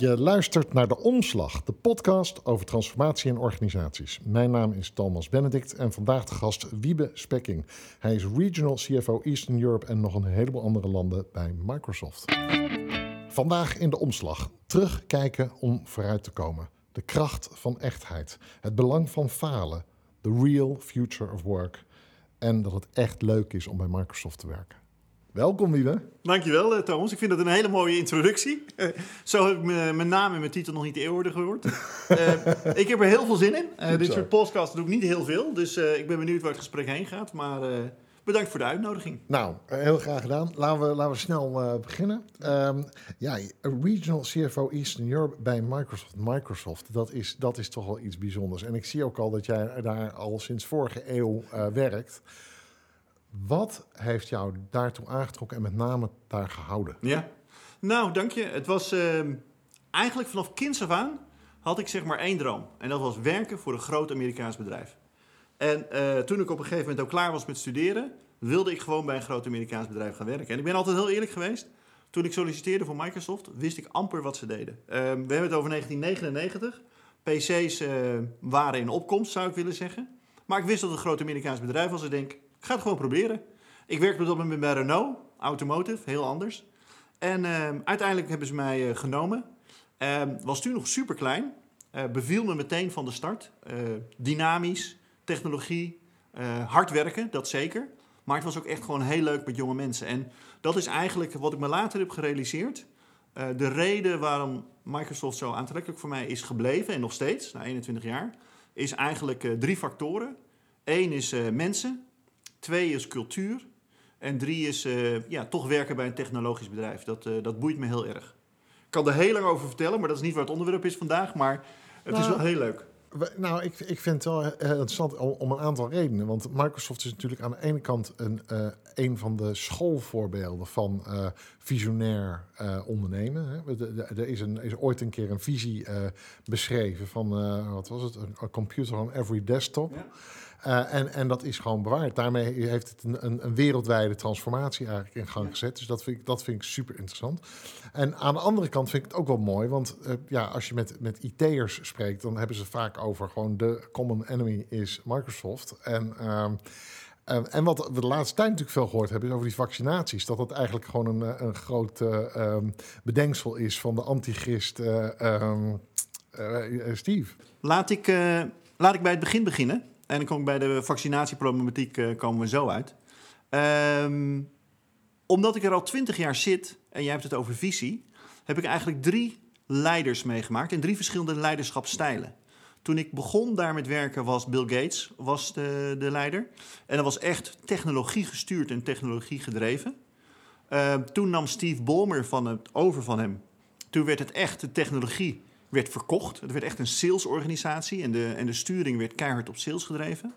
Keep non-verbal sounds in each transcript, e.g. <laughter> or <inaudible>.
Je luistert naar De Omslag, de podcast over transformatie in organisaties. Mijn naam is Thomas Benedict en vandaag de gast Wiebe Spekking. Hij is Regional CFO Eastern Europe en nog een heleboel andere landen bij Microsoft. Vandaag in De Omslag. Terugkijken om vooruit te komen. De kracht van echtheid. Het belang van falen. The real future of work. En dat het echt leuk is om bij Microsoft te werken. Welkom, Wiebe. Dankjewel, eh, Thomas. Ik vind dat een hele mooie introductie. Uh, zo heb ik mijn naam en mijn titel nog niet eerder gehoord. Uh, <laughs> ik heb er heel veel zin in. Dit soort podcasts doe ik niet heel veel. Dus ik ben benieuwd waar het gesprek heen gaat. Maar bedankt voor de uitnodiging. Nou, heel graag gedaan. Laten we, laten we snel beginnen. Um, ja, Regional CFO Eastern Europe bij Microsoft. Microsoft, dat is, dat is toch wel iets bijzonders. En ik zie ook al dat jij daar al sinds vorige eeuw werkt. Wat heeft jou daartoe aangetrokken en met name daar gehouden? Ja, nou dank je. Het was uh, eigenlijk vanaf kinds af aan had ik zeg maar één droom. En dat was werken voor een groot Amerikaans bedrijf. En uh, toen ik op een gegeven moment ook klaar was met studeren, wilde ik gewoon bij een groot Amerikaans bedrijf gaan werken. En ik ben altijd heel eerlijk geweest. Toen ik solliciteerde voor Microsoft, wist ik amper wat ze deden. Uh, we hebben het over 1999. PC's uh, waren in opkomst, zou ik willen zeggen. Maar ik wist dat een groot Amerikaans bedrijf was. Ik denk, ik ga het gewoon proberen. Ik werkte op dat moment bij Renault, Automotive, heel anders. En uh, uiteindelijk hebben ze mij uh, genomen. Uh, was toen nog super klein. Eh, beviel me meteen van de start. Eh, dynamisch, technologie, hard werken, dat zeker. Maar het was ook echt gewoon heel leuk met jonge mensen. En dat is eigenlijk wat ik me later heb gerealiseerd. de reden waarom Microsoft zo aantrekkelijk voor mij is gebleven, en nog steeds, na 21 jaar, is eigenlijk drie factoren. Eén is mensen, Twee is cultuur. En drie is uh, ja, toch werken bij een technologisch bedrijf. Dat, uh, dat boeit me heel erg. Ik kan er heel lang over vertellen, maar dat is niet waar het onderwerp is vandaag. Maar het nou, is wel heel leuk. Nou, ik, ik vind het wel interessant om, een aantal redenen. Want Microsoft is natuurlijk aan de ene kant een, uh, een van de schoolvoorbeelden van uh, visionair uh, ondernemen. Hè. Er is, een, is ooit een keer een visie beschreven van, wat was het, een computer on every desktop. Ja. Uh, en, en dat is gewoon bewaard. Daarmee heeft het een, een, een, wereldwijde transformatie eigenlijk in gang gezet. Dus dat vind ik, dat vind ik super interessant. En aan de andere kant vind ik het ook wel mooi. Want uh, ja, als je met, met IT'ers spreekt, dan hebben ze vaak over gewoon de common enemy is Microsoft. En. Uh, en wat we de laatste tijd natuurlijk veel gehoord hebben, is over die vaccinaties. Dat dat eigenlijk gewoon een, een groot um, bedenksel is van de antichrist um, Steve. Laat ik, laat ik bij het begin beginnen. En dan kom ik bij de vaccinatieproblematiek uh, komen we zo uit. Um, omdat ik er al twintig jaar zit en jij hebt het over visie, heb ik eigenlijk drie leiders meegemaakt en drie verschillende leiderschapsstijlen. Toen ik begon daar met werken was Bill Gates was de, de leider. En dat was echt technologie gestuurd en technologie gedreven. Uh, toen nam Steve Ballmer van het over van hem. Toen werd het echt de technologie werd verkocht. Het werd echt een salesorganisatie en de, en de sturing werd keihard op sales gedreven.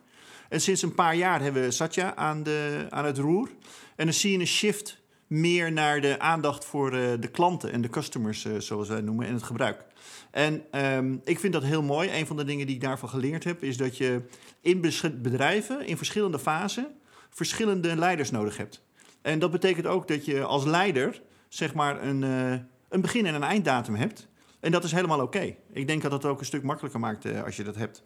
En sinds een paar jaar hebben we Satya aan, de, aan het roer. En dan zie je een shift meer naar de aandacht voor uh, de klanten en de customers, uh, zoals wij noemen, en het gebruik. En um, ik vind dat heel mooi. Een van de dingen die ik daarvan geleerd heb, is dat je in bedrijven, in verschillende fasen, verschillende leiders nodig hebt. En dat betekent ook dat je als leider, zeg maar, een, uh, een begin- en een einddatum hebt. En dat is helemaal oké. Ik denk dat het ook een stuk makkelijker maakt uh, als je dat hebt.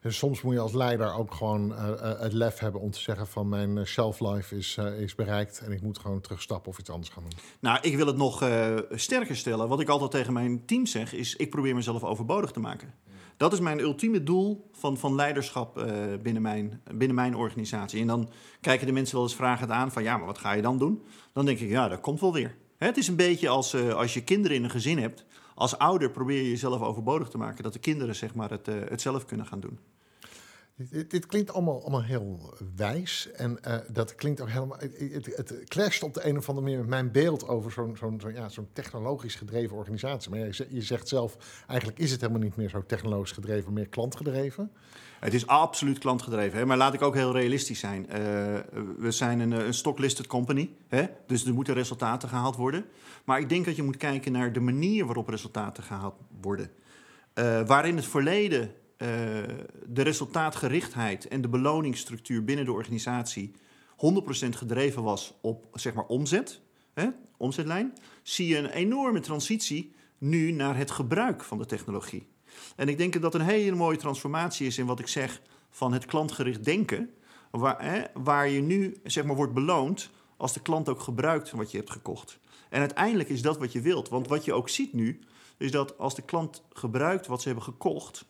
En soms moet je als leider ook gewoon uh, het lef hebben om te zeggen van mijn shelf life is, uh, is bereikt en ik moet gewoon terugstappen of iets anders gaan doen. Nou, ik wil het nog sterker stellen. Wat ik altijd tegen mijn team zeg is ik probeer mezelf overbodig te maken. Dat is mijn ultieme doel van, van leiderschap binnen, mijn, binnen mijn organisatie. En dan kijken de mensen wel eens vragend aan van ja, maar wat ga je dan doen? Dan denk ik ja, dat komt wel weer. Hè, het is een beetje als, als je kinderen in een gezin hebt als ouder probeer je jezelf overbodig te maken. Dat de kinderen zeg maar, het, uh, het zelf kunnen gaan doen. Dit, dit, klinkt allemaal, allemaal heel wijs. En uh, dat klinkt ook helemaal. Het, het, clasht op de een of andere manier met mijn beeld over zo'n zo'n zo, ja, zo'n technologisch gedreven organisatie. Maar je, je, zegt zelf, eigenlijk is het helemaal niet meer zo technologisch gedreven, meer klantgedreven. Het is absoluut klantgedreven. Hè? Maar laat ik ook heel realistisch zijn. Uh, we zijn een, een stock-listed company. Hè? Dus er moeten resultaten gehaald worden. Maar ik denk dat je moet kijken naar de manier waarop resultaten gehaald worden. Uh, waarin het verleden de resultaatgerichtheid en de beloningsstructuur binnen de organisatie 100% gedreven was op zeg maar omzet, hè, omzetlijn, zie je een enorme transitie nu naar het gebruik van de technologie. En ik denk dat dat een hele mooie transformatie is in wat ik zeg van het klantgericht denken. Waar, hè, waar je nu zeg maar, wordt beloond als de klant ook gebruikt wat je hebt gekocht. En uiteindelijk is dat wat je wilt. Want wat je ook ziet nu, is dat als de klant gebruikt wat ze hebben gekocht,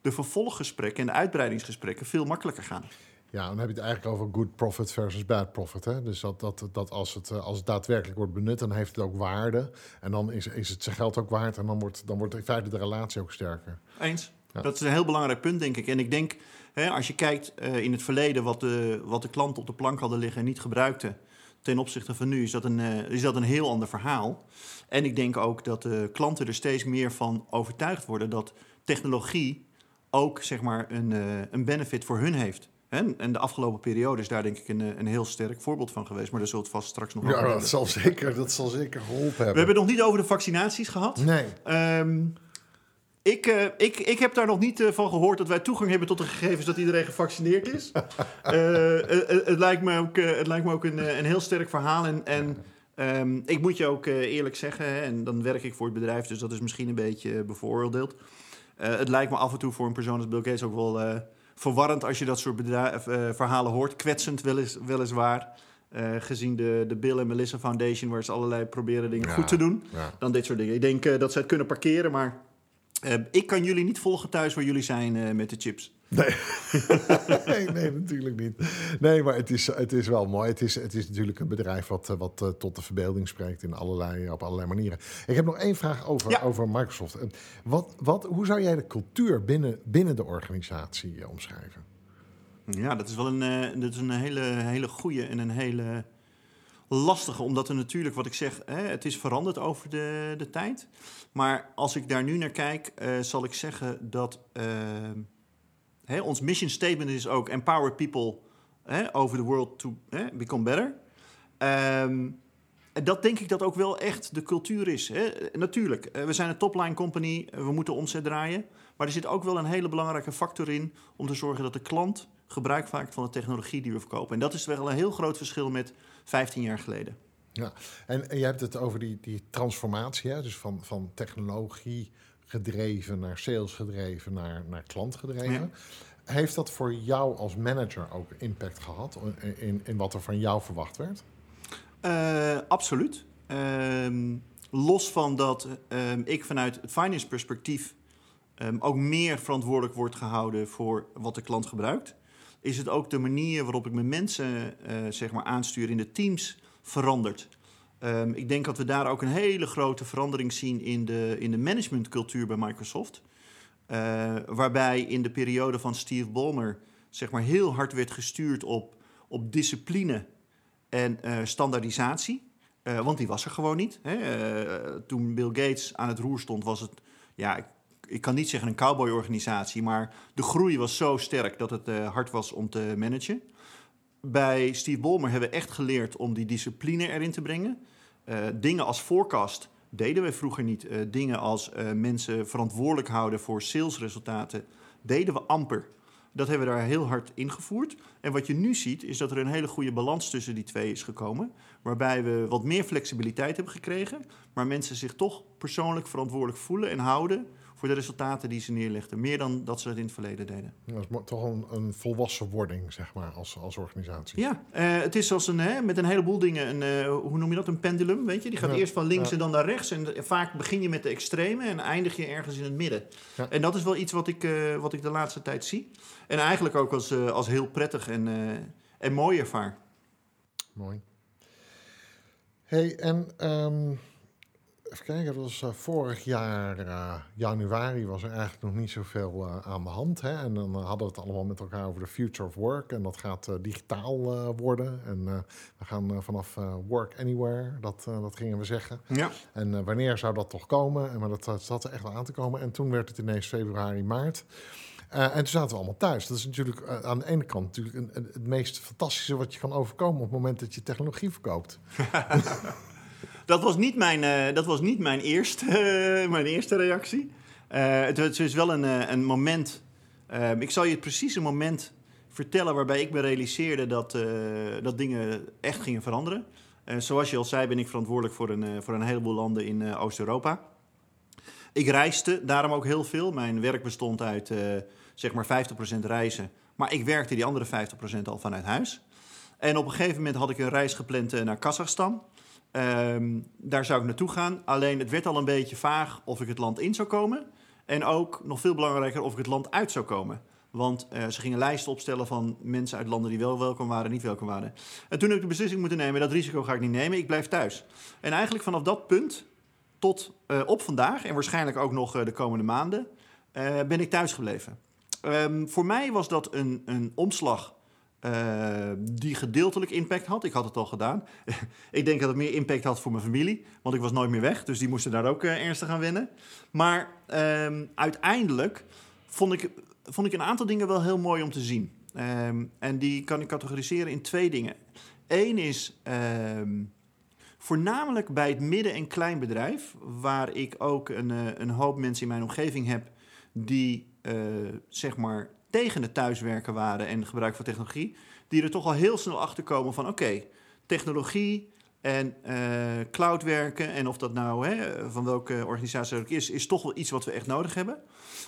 de vervolggesprekken en de uitbreidingsgesprekken veel makkelijker gaan. Ja, dan heb je het eigenlijk over good profit versus bad profit. Hè? Dus dat, dat, dat als, het, eh, als het daadwerkelijk wordt benut, dan heeft het ook waarde. En dan is, is het zijn geld ook waard. En dan wordt, dan wordt in feite de relatie ook sterker. Eens. Dat is een heel belangrijk punt, denk ik. En ik denk, hè, als je kijkt uh, in het verleden wat de, wat de klanten op de plank hadden liggen en niet gebruikten, ten opzichte van nu, is dat, een, uh, is dat een heel ander verhaal. En ik denk ook dat de klanten er steeds meer van overtuigd worden dat technologie ook zeg maar, een, een benefit voor hun heeft. En, en de afgelopen periode is daar denk ik een, een heel sterk voorbeeld van geweest. Maar daar zult het vast straks nog over Ja, dat zal, zeker, dat zal zeker geholpen hebben. We hebben het nog niet over de vaccinaties gehad. Nee. Um, ik, uh, ik, ik heb daar nog niet uh, van gehoord dat wij toegang hebben tot de gegevens dat iedereen gevaccineerd is. uh, <laughs> het lijkt me ook, het lijkt me ook een, een heel sterk verhaal. En, en um, ik moet je ook eerlijk zeggen, hè, en dan werk ik voor het bedrijf, dus dat is misschien een beetje bevooroordeeld. het lijkt me af en toe voor een persoon als Bill Gates ook wel verwarrend als je dat soort bedrijf, verhalen hoort. Kwetsend welis, weliswaar. gezien de, de Bill en Melissa Foundation, waar ze allerlei proberen dingen ja, goed te doen. Ja. Dan dit soort dingen. Ik denk dat ze het kunnen parkeren, maar uh, ik kan jullie niet volgen thuis waar jullie zijn uh, met de chips. Nee. <laughs> nee, nee, natuurlijk niet. Nee, maar het is, het is wel mooi. Het is, het is natuurlijk een bedrijf wat, wat uh, tot de verbeelding spreekt in allerlei, op allerlei manieren. Ik heb nog één vraag over, ja. over Microsoft. Wat, wat, hoe zou jij de cultuur binnen, binnen de organisatie omschrijven? Ja, dat is wel een, dat is een hele, hele goede en een hele lastige, omdat er natuurlijk, wat ik zeg, hè, het is veranderd over de, de tijd. Maar als ik daar nu naar kijk, zal ik zeggen dat ons mission statement is ook empower people hè, over the world to hè, become better. Um, en dat denk ik dat ook wel echt de cultuur is. Hè. Natuurlijk, we zijn een topline company, we moeten omzet draaien. Maar er zit ook wel een hele belangrijke factor in om te zorgen dat de klant gebruik maakt van de technologie die we verkopen. En dat is wel een heel groot verschil met 15 jaar geleden. Ja, en, en je hebt het over die, die transformatie, hè? dus van, van technologie gedreven naar sales gedreven naar, naar klant gedreven. Ja. Heeft dat voor jou als manager ook impact gehad in, in wat er van jou verwacht werd? Uh, absoluut. Uh, los van dat uh, ik vanuit het finance perspectief um, ook meer verantwoordelijk wordt gehouden voor wat de klant gebruikt, is het ook de manier waarop ik mijn mensen uh, zeg maar aanstuur in de teams veranderd. Um, ik denk dat we daar ook een hele grote verandering zien in de, in de managementcultuur bij Microsoft. Uh, waarbij in de periode van Steve Ballmer zeg maar, heel hard werd gestuurd op, op discipline en uh, standaardisatie. Uh, want die was er gewoon niet. Hè? toen Bill Gates aan het roer stond, was het, ja, ik, ik kan niet zeggen een cowboy-organisatie, maar de groei was zo sterk dat het hard was om te managen bij Steve Ballmer hebben we echt geleerd om die discipline erin te brengen. Uh, dingen als forecast deden we vroeger niet. Uh, dingen als uh, mensen verantwoordelijk houden voor salesresultaten deden we amper. Dat hebben we daar heel hard ingevoerd. En wat je nu ziet, is dat er een hele goede balans tussen die twee is gekomen. Waarbij we wat meer flexibiliteit hebben gekregen. Maar mensen zich toch persoonlijk verantwoordelijk voelen en houden voor de resultaten die ze neerlegden. Meer dan dat ze het in het verleden deden. Dat is toch een, een volwassen wording, zeg maar, als, als organisatie. Ja, uh, het is als een, hè, met een heleboel dingen, een, uh, hoe noem je dat, een pendulum, weet je? Die gaat ja, eerst van links ja. en dan naar rechts. En vaak begin je met de extreme en eindig je ergens in het midden. Ja. En dat is wel iets wat ik, uh, wat ik de laatste tijd zie. En eigenlijk ook als, als heel prettig en, en mooi ervaar. Mooi. hey, en... Um Even kijken, dat was uh, vorig jaar uh, januari was er eigenlijk nog niet zoveel uh, aan de hand. Hè? En dan hadden we het allemaal met elkaar over de future of work. En dat gaat digitaal worden. En we gaan vanaf work anywhere, dat, dat gingen we zeggen. Ja. En wanneer zou dat toch komen? En maar dat zat er echt wel aan te komen. En toen werd het ineens februari, maart. en toen zaten we allemaal thuis. Dat is natuurlijk aan de ene kant natuurlijk een, een, het meest fantastische wat je kan overkomen op het moment dat je technologie verkoopt. <laughs> Dat was niet mijn, uh, dat was niet mijn, eerste, <laughs> mijn eerste reactie. Uh, het, het, is wel een, een moment. Ik zal je het precieze moment vertellen waarbij ik me realiseerde dat, dat dingen echt gingen veranderen. zoals je al zei, ben ik verantwoordelijk voor een, voor een heleboel landen in Oost-Europa. Ik reisde daarom ook heel veel. Mijn werk bestond uit zeg maar 50% reizen. Maar ik werkte die andere 50% al vanuit huis. En op een gegeven moment had ik een reis gepland naar Kazachstan. Um, daar zou ik naartoe gaan. Alleen het werd al een beetje vaag of ik het land in zou komen. En ook, nog veel belangrijker, of ik het land uit zou komen. Want uh, ze gingen lijsten opstellen van mensen uit landen die wel welkom waren en niet welkom waren. En toen heb ik de beslissing moeten nemen, dat risico ga ik niet nemen, ik blijf thuis. En eigenlijk vanaf dat punt tot uh, op vandaag, en waarschijnlijk ook nog uh, de komende maanden, ben ik thuis gebleven. Um, voor mij was dat een, een omslag uh, die gedeeltelijk impact had. Ik had het al gedaan. <laughs> ik denk dat het meer impact had voor mijn familie, want ik was nooit meer weg. Dus die moesten daar ook uh, ernstig aan wennen. Maar um, uiteindelijk vond ik, vond ik een aantal dingen wel heel mooi om te zien. Um, en die kan ik categoriseren in twee dingen. Eén is voornamelijk bij het midden- en kleinbedrijf, waar ik ook een, uh, een hoop mensen in mijn omgeving heb die zeg maar tegen het thuiswerken waren en gebruik van technologie, die er toch al heel snel achter komen van oké, technologie en uh, cloud werken en of dat nou hè, van welke organisatie ook is, is toch wel iets wat we echt nodig hebben.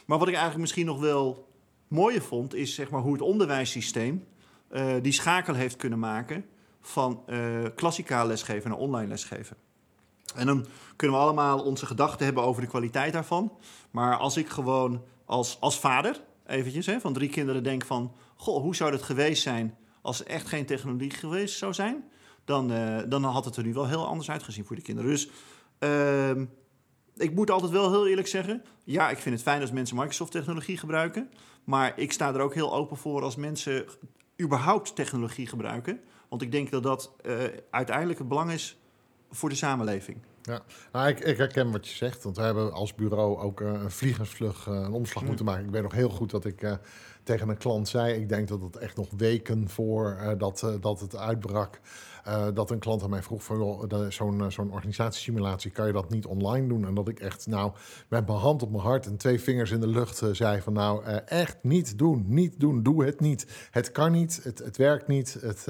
Maar wat ik eigenlijk misschien nog wel mooier vond, is zeg maar hoe het onderwijssysteem uh, die schakel heeft kunnen maken van uh, klassikaal lesgeven naar online lesgeven. En dan kunnen we allemaal onze gedachten hebben over de kwaliteit daarvan. Maar als ik gewoon als, als vader eventjes, hè, van drie kinderen denk van... Goh, hoe zou het geweest zijn als er echt geen technologie geweest zou zijn? Dan, uh, dan had het er nu wel heel anders uitgezien voor de kinderen. Dus uh, ik moet altijd wel heel eerlijk zeggen... ja, ik vind het fijn als mensen Microsoft-technologie gebruiken... maar ik sta er ook heel open voor als mensen überhaupt technologie gebruiken. Want ik denk dat dat uh, uiteindelijk het belang is voor de samenleving. Ja, nou, ik, ik, herken wat je zegt, want we hebben als bureau ook uh, een vliegensvlug uh, een omslag moeten maken. Ik weet nog heel goed dat ik uh, tegen een klant zei, ik denk dat het echt nog weken voor dat, dat het uitbrak, dat een klant aan mij vroeg van zo'n zo'n organisatiesimulatie, kan je dat niet online doen? En dat ik echt nou met mijn hand op mijn hart en twee vingers in de lucht zei van nou echt niet doen, niet doen, doe het niet. Het kan niet, het, het werkt niet. Het,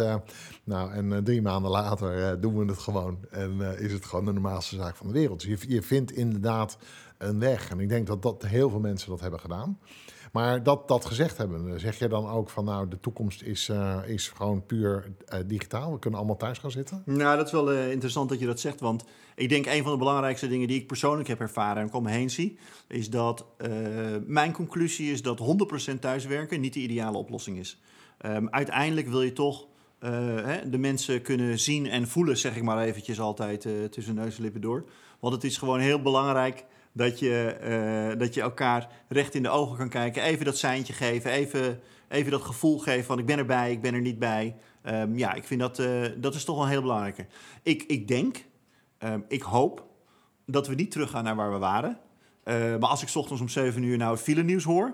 nou, en drie maanden later doen we het gewoon en is het gewoon de normaalste zaak van de wereld. Dus je, je vindt inderdaad een weg. En ik denk dat, dat heel veel mensen dat hebben gedaan. Maar dat, dat gezegd hebben, zeg je dan ook van nou, de toekomst is, uh, is gewoon puur uh, digitaal. We kunnen allemaal thuis gaan zitten? Nou, dat is wel interessant dat je dat zegt. Want ik denk een van de belangrijkste dingen die ik persoonlijk heb ervaren en om me heen zie, is dat mijn conclusie is dat 100% thuiswerken niet de ideale oplossing is. Um, uiteindelijk wil je toch hè, de mensen kunnen zien en voelen, zeg ik maar eventjes altijd tussen neus en lippen door. Want het is gewoon heel belangrijk dat je, uh, dat je elkaar recht in de ogen kan kijken. Even dat seintje geven, even, even dat gevoel geven van ik ben erbij, ik ben er niet bij. Um, ja, ik vind dat, dat is toch wel heel belangrijk. Ik, ik denk, um, ik hoop dat we niet teruggaan naar waar we waren. maar als ik ochtends om 7 uur nou het file nieuws hoor...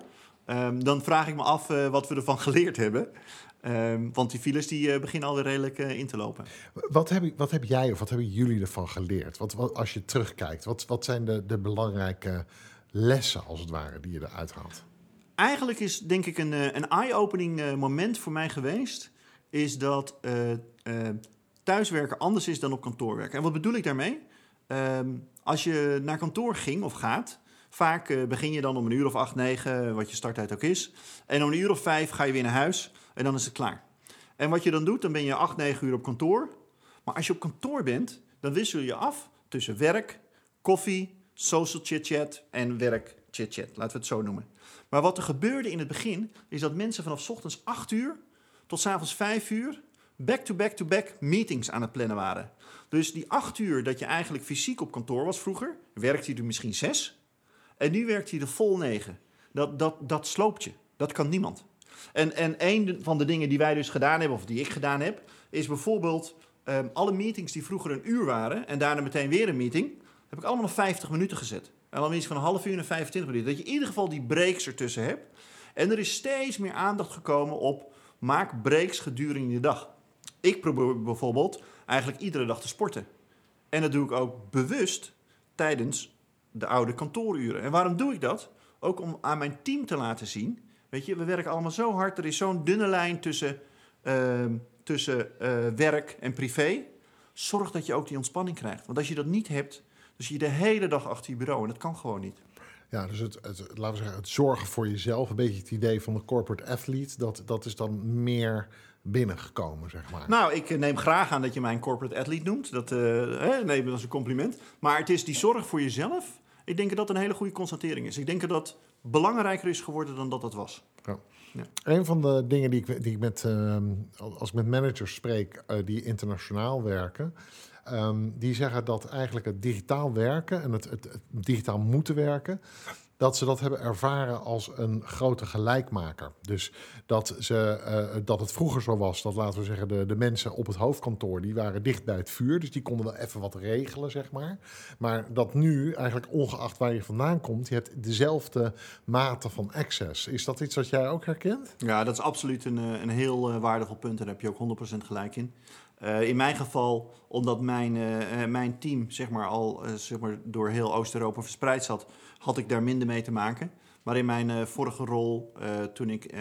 Um, dan vraag ik me af wat we ervan <laughs> geleerd hebben. Um, want die files die uh, beginnen alweer redelijk uh, in te lopen. Wat heb, wat heb jij of wat hebben jullie ervan geleerd? Wat, wat, als je terugkijkt, wat, wat zijn de, de belangrijke lessen als het ware die je eruit haalt? Eigenlijk is denk ik een, een eye-opening moment voor mij geweest... is dat thuiswerken anders is dan op kantoor werken. En wat bedoel ik daarmee? Um, als je naar kantoor ging of gaat... Vaak begin je dan om een uur of acht, negen, wat je starttijd ook is. En om een uur of vijf ga je weer naar huis en dan is het klaar. En wat je dan doet, dan ben je acht, negen uur op kantoor. Maar als je op kantoor bent, dan wissel je af tussen werk, koffie, social chit-chat en werk chit-chat. Laten we het zo noemen. Maar wat er gebeurde in het begin, is dat mensen vanaf ochtends 8 uur tot s avonds 5 uur back-to-back-to-back -back meetings aan het plannen waren. Dus die acht uur dat je eigenlijk fysiek op kantoor was vroeger, werkte je er misschien zes. En nu werkt hij er vol negen. Dat, dat, dat sloopt je. Dat kan niemand. En, en een van de dingen die wij dus gedaan hebben, of die ik gedaan heb, is bijvoorbeeld um, alle meetings die vroeger een uur waren en daarna meteen weer een meeting, heb ik allemaal nog 50 minuten gezet. En dan iets van een half uur naar 25 minuten. Dat je in ieder geval die breaks ertussen hebt. En er is steeds meer aandacht gekomen op maak breaks gedurende je dag. Ik probeer bijvoorbeeld eigenlijk iedere dag te sporten. En dat doe ik ook bewust tijdens de oude kantooruren. En waarom doe ik dat? Ook om aan mijn team te laten zien. Weet je, we werken allemaal zo hard. Er is zo'n dunne lijn tussen, uh, tussen uh, werk en privé. Zorg dat je ook die ontspanning krijgt. Want als je dat niet hebt, dan zie je de hele dag achter je bureau. En dat kan gewoon niet. Ja, dus het, het, laten we zeggen, het zorgen voor jezelf, een beetje het idee van de corporate athlete, dat, dat is dan meer binnengekomen, zeg maar. Nou, ik eh, neem graag aan dat je mij een corporate athlete noemt. Dat uh, hè, neem ik als een compliment. Maar het is die zorg voor jezelf. Ik denk dat dat een hele goede constatering is. Ik denk dat dat belangrijker is geworden dan dat dat was. Ja. Ja. Een van de dingen die ik, die ik met, uh, als ik met managers spreek uh, die internationaal werken, um, die zeggen dat eigenlijk het digitaal werken en het, het, het digitaal moeten werken, dat ze dat hebben ervaren als een grote gelijkmaker. Dus dat, ze, uh, dat het vroeger zo was dat, laten we zeggen, de, de mensen op het hoofdkantoor... die waren dicht bij het vuur, dus die konden wel even wat regelen, zeg maar. Maar dat nu, eigenlijk ongeacht waar je vandaan komt... je hebt dezelfde mate van access. Is dat iets wat jij ook herkent? Ja, dat is absoluut een, een heel uh, waardevol punt. Daar heb je ook 100% gelijk in. Uh, in mijn geval, omdat mijn, uh, mijn team zeg maar, al zeg maar, door heel Oost-Europa verspreid zat, had ik daar minder mee te maken. Maar in mijn vorige rol, toen ik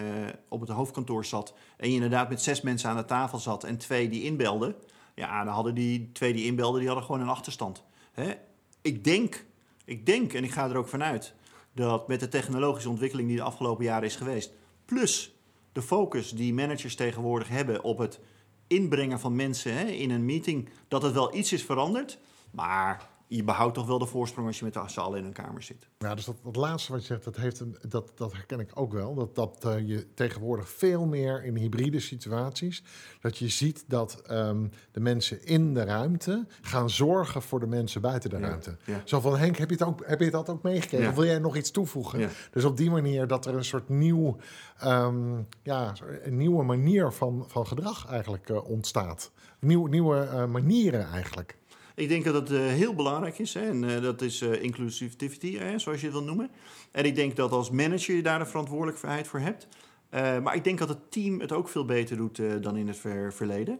op het hoofdkantoor zat en je inderdaad met zes mensen aan de tafel zat en twee die inbelden, ja, dan hadden die twee die inbelden, die hadden gewoon een achterstand. Hè? Ik denk, ik denk, en ik ga er ook vanuit, dat met de technologische ontwikkeling die de afgelopen jaren is geweest, plus de focus die managers tegenwoordig hebben op het inbrengen van mensen hè, in een meeting, dat het wel iets is veranderd. Maar je behoudt toch wel de voorsprong als je met z'n allen in een kamer zit. Ja, dus dat, dat laatste wat je zegt, dat, heeft een, dat, dat herken ik ook wel. Dat, dat uh, je tegenwoordig veel meer in hybride situaties, dat je ziet dat um, de mensen in de ruimte gaan zorgen voor de mensen buiten de ruimte. Ja. Zo van, Henk, heb je, het ook, heb je dat ook meegekregen? Ja. Wil jij nog iets toevoegen? Dus op die manier dat er een soort nieuw, um, ja, een nieuwe manier van, van gedrag eigenlijk uh, ontstaat. Nieuw, nieuwe uh, manieren eigenlijk. Ik denk dat het uh, heel belangrijk is. Hè? En uh, dat is uh, inclusivity, hè, zoals je het wil noemen. En ik denk dat als manager je daar de verantwoordelijkheid voor hebt. maar ik denk dat het team het ook veel beter doet dan in het ver verleden.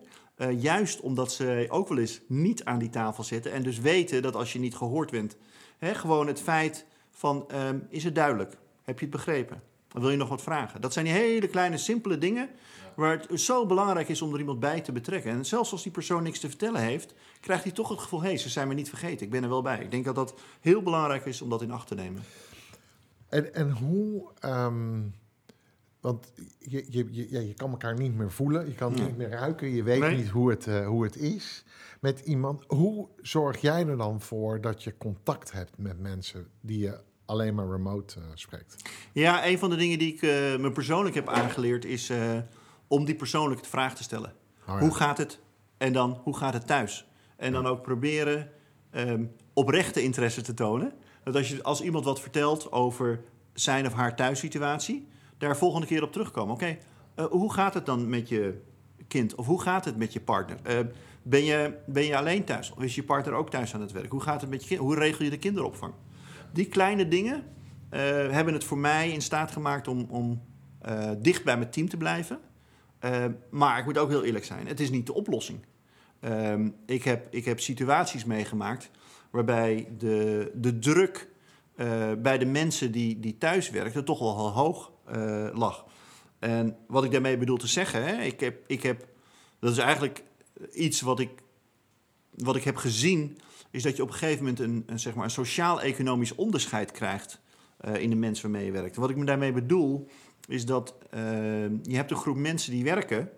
juist omdat ze ook wel eens niet aan die tafel zitten. En dus weten dat als je niet gehoord bent. Hè, gewoon het feit van, um, is het duidelijk? Heb je het begrepen? wil je nog wat vragen? Dat zijn die hele kleine, simpele dingen waar het zo belangrijk is om er iemand bij te betrekken. En zelfs als die persoon niks te vertellen heeft, krijgt hij toch het gevoel: hé, hey, ze zijn me niet vergeten, ik ben er wel bij. Ik denk dat dat heel belangrijk is om dat in acht te nemen. En, en hoe. Um, want je, je, je, ja, je kan elkaar niet meer voelen, je kan nee. niet meer ruiken, je weet nee. niet hoe het, uh, hoe het is met iemand. Hoe zorg jij er dan voor dat je contact hebt met mensen die je alleen maar remote uh, spreekt? Ja, een van de dingen die ik uh, me persoonlijk heb aangeleerd is om die persoonlijk de vraag te stellen. Oh, ja. Hoe gaat het? En dan, hoe gaat het thuis? En dan ook proberen um, oprechte interesse te tonen. Dat als, je, als iemand wat vertelt over zijn of haar thuissituatie, daar volgende keer op terugkomen. Oké, okay, hoe gaat het dan met je kind? Of hoe gaat het met je partner? ben, je, ben je alleen thuis? Of is je partner ook thuis aan het werk? Hoe gaat het met je kind? Hoe regel je de kinderopvang? Die kleine dingen uh, hebben het voor mij in staat gemaakt om, om uh, dicht bij mijn team te blijven. Uh, maar ik moet ook heel eerlijk zijn, het is niet de oplossing. Um, ik, heb, ik heb situaties meegemaakt waarbij de, de druk bij de mensen die, die thuis werkten toch wel heel hoog lag. En wat ik daarmee bedoel te zeggen, hè, ik, heb, ik heb, dat is eigenlijk iets wat ik, wat ik heb gezien is dat je op een gegeven moment een, een, zeg maar een sociaal-economisch onderscheid krijgt uh, in de mensen waarmee je werkt. Wat ik me daarmee bedoel, is dat uh, je hebt een groep mensen die werken.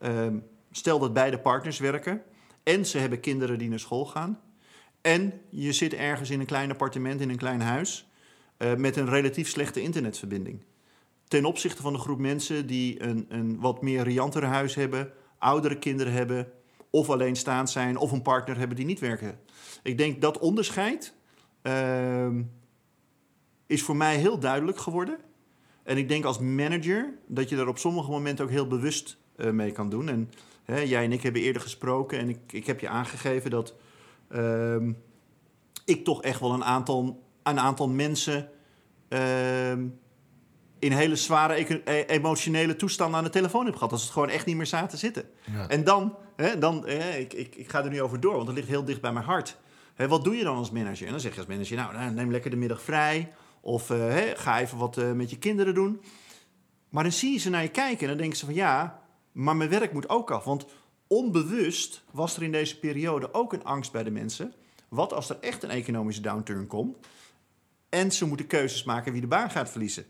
Uh, stel dat beide partners werken en ze hebben kinderen die naar school gaan. En je zit ergens in een klein appartement, in een klein huis, uh, met een relatief slechte internetverbinding. Ten opzichte van de groep mensen die een, een wat meer rianter huis hebben, oudere kinderen hebben, of alleenstaand zijn, of een partner hebben die niet werken. Ik denk dat onderscheid uh, is voor mij heel duidelijk geworden. En ik denk als manager dat je daar op sommige momenten ook heel bewust uh, mee kan doen. En hè, jij en ik hebben eerder gesproken en ik, ik heb je aangegeven dat uh, ik toch echt wel een aantal, een aantal mensen ehm, in hele zware e emotionele toestanden aan de telefoon heb gehad. Als het gewoon echt niet meer zaten zitten. Ja. En dan, hè, dan hè, ik, ik, ik ga er nu over door, want het ligt heel dicht bij mijn hart. Hè, wat doe je dan als manager? En dan zeg je als manager, nou, neem lekker de middag vrij. Of hè, ga even wat uh, met je kinderen doen. Maar dan zie je ze naar je kijken en dan denken ze van ja, maar mijn werk moet ook af. Want onbewust was er in deze periode ook een angst bij de mensen. Wat als er echt een economische downturn komt? En ze moeten keuzes maken wie de baan gaat verliezen.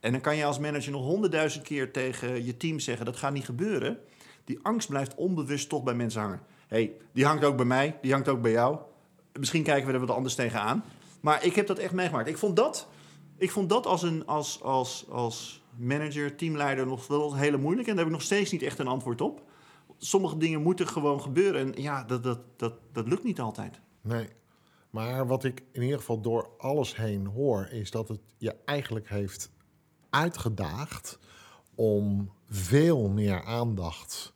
En dan kan je als manager nog honderdduizend keer tegen je team zeggen: dat gaat niet gebeuren. Die angst blijft onbewust toch bij mensen hangen. hey, die hangt ook bij mij, die hangt ook bij jou. Misschien kijken we er wat anders tegenaan. Maar ik heb dat echt meegemaakt. Ik vond dat, ik vond dat als, een, als, als, als manager, teamleider nog wel hele moeilijk. En daar heb ik nog steeds niet echt een antwoord op. Sommige dingen moeten gewoon gebeuren. En ja, dat, dat, dat, dat lukt niet altijd. Nee. Maar wat ik in ieder geval door alles heen hoor, is dat het je eigenlijk heeft uitgedaagd om veel meer aandacht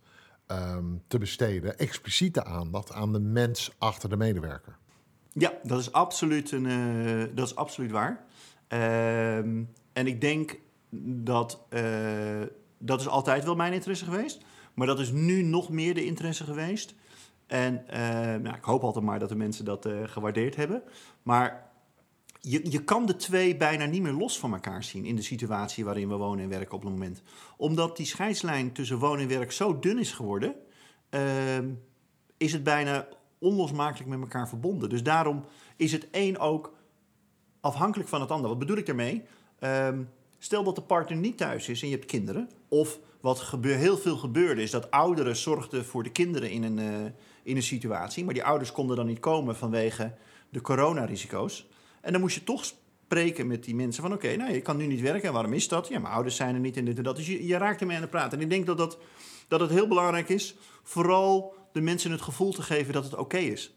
ehm, te besteden, expliciete aandacht aan de mens achter de medewerker. Ja, dat is absoluut, een, uh, dat is absoluut waar. Ehm, en ik denk dat uh, dat is altijd wel mijn interesse geweest. Maar dat is nu nog meer de interesse geweest. En uh, nou, ik hoop altijd maar dat de mensen dat gewaardeerd hebben. Maar je, je kan de twee bijna niet meer los van elkaar zien in de situatie waarin we wonen en werken op het moment. Omdat die scheidslijn tussen wonen en werk zo dun is geworden, ehm, is het bijna onlosmakelijk met elkaar verbonden. Dus daarom is het een ook afhankelijk van het ander. Wat bedoel ik daarmee? Um, stel dat de partner niet thuis is en je hebt kinderen. Of wat heel veel gebeurde is dat ouderen zorgden voor de kinderen in een, uh, in een situatie. Maar die ouders konden dan niet komen vanwege de coronarisico's. En dan moest je toch spreken met die mensen van... oké, nou, je kan nu niet werken. En waarom is dat? Ja, mijn ouders zijn er niet en dit en dat. Dus je, je raakt ermee aan het praten. En ik denk dat, dat, dat het heel belangrijk is... vooral de mensen het gevoel te geven dat het oké is.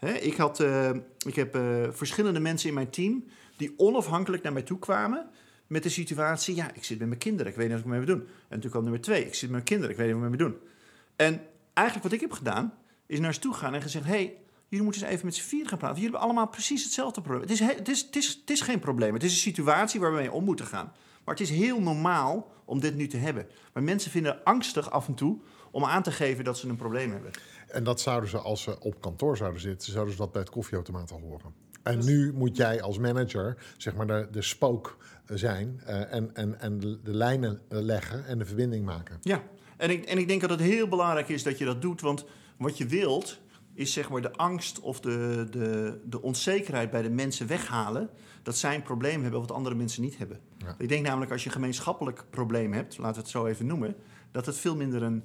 Ik, had, uh, ik heb uh, verschillende mensen in mijn team... die onafhankelijk naar mij toe kwamen met de situatie... ja, ik zit met mijn kinderen, ik weet niet wat ik mee moet doen. En natuurlijk kwam nummer twee, ik zit met mijn kinderen, ik weet niet wat ik mee moet doen. En eigenlijk wat ik heb gedaan, is naar ze toe gaan en gezegd... hey, jullie moeten eens even met z'n vier gaan praten. Jullie hebben allemaal precies hetzelfde probleem. Het is, het, is, het, is, het is geen probleem. Het is een situatie waar we mee om moeten gaan. Maar het is heel normaal om dit nu te hebben. Maar mensen vinden angstig af en toe om aan te geven dat ze een probleem hebben. En dat zouden ze, als ze op kantoor zouden zitten, zouden ze dat bij het koffieautomaat al horen. En nu moet jij als manager, zeg maar, de, de spook zijn uh, en, en, en de, de lijnen leggen en de verbinding maken. Ja, en ik, en ik denk dat het heel belangrijk is dat je dat doet. Want wat je wilt, is zeg maar de angst of de, de, de onzekerheid bij de mensen weghalen. Dat zij een probleem hebben wat andere mensen niet hebben. Ja. Ik denk namelijk als je een gemeenschappelijk probleem hebt, laten we het zo even noemen, dat het veel minder een,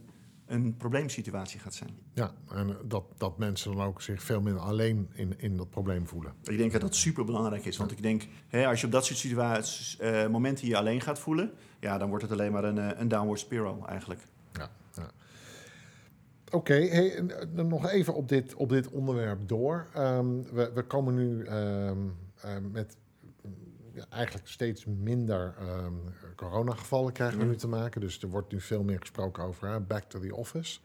een probleemsituatie gaat zijn. Ja, en dat, dat mensen dan ook zich veel minder alleen in, in dat probleem voelen. Ik denk dat dat super belangrijk is. Want ik denk, hè, als je op dat soort situaties, uh, momenten je alleen gaat voelen, ja, dan wordt het alleen maar een, eh, een downward spiral eigenlijk. Oké, hey, nog even op dit, op dit onderwerp door. Um, we, we, komen nu um, um, met ja, eigenlijk steeds minder coronagevallen krijgen we nu te maken. Dus er wordt nu veel meer gesproken over hè? back to the office.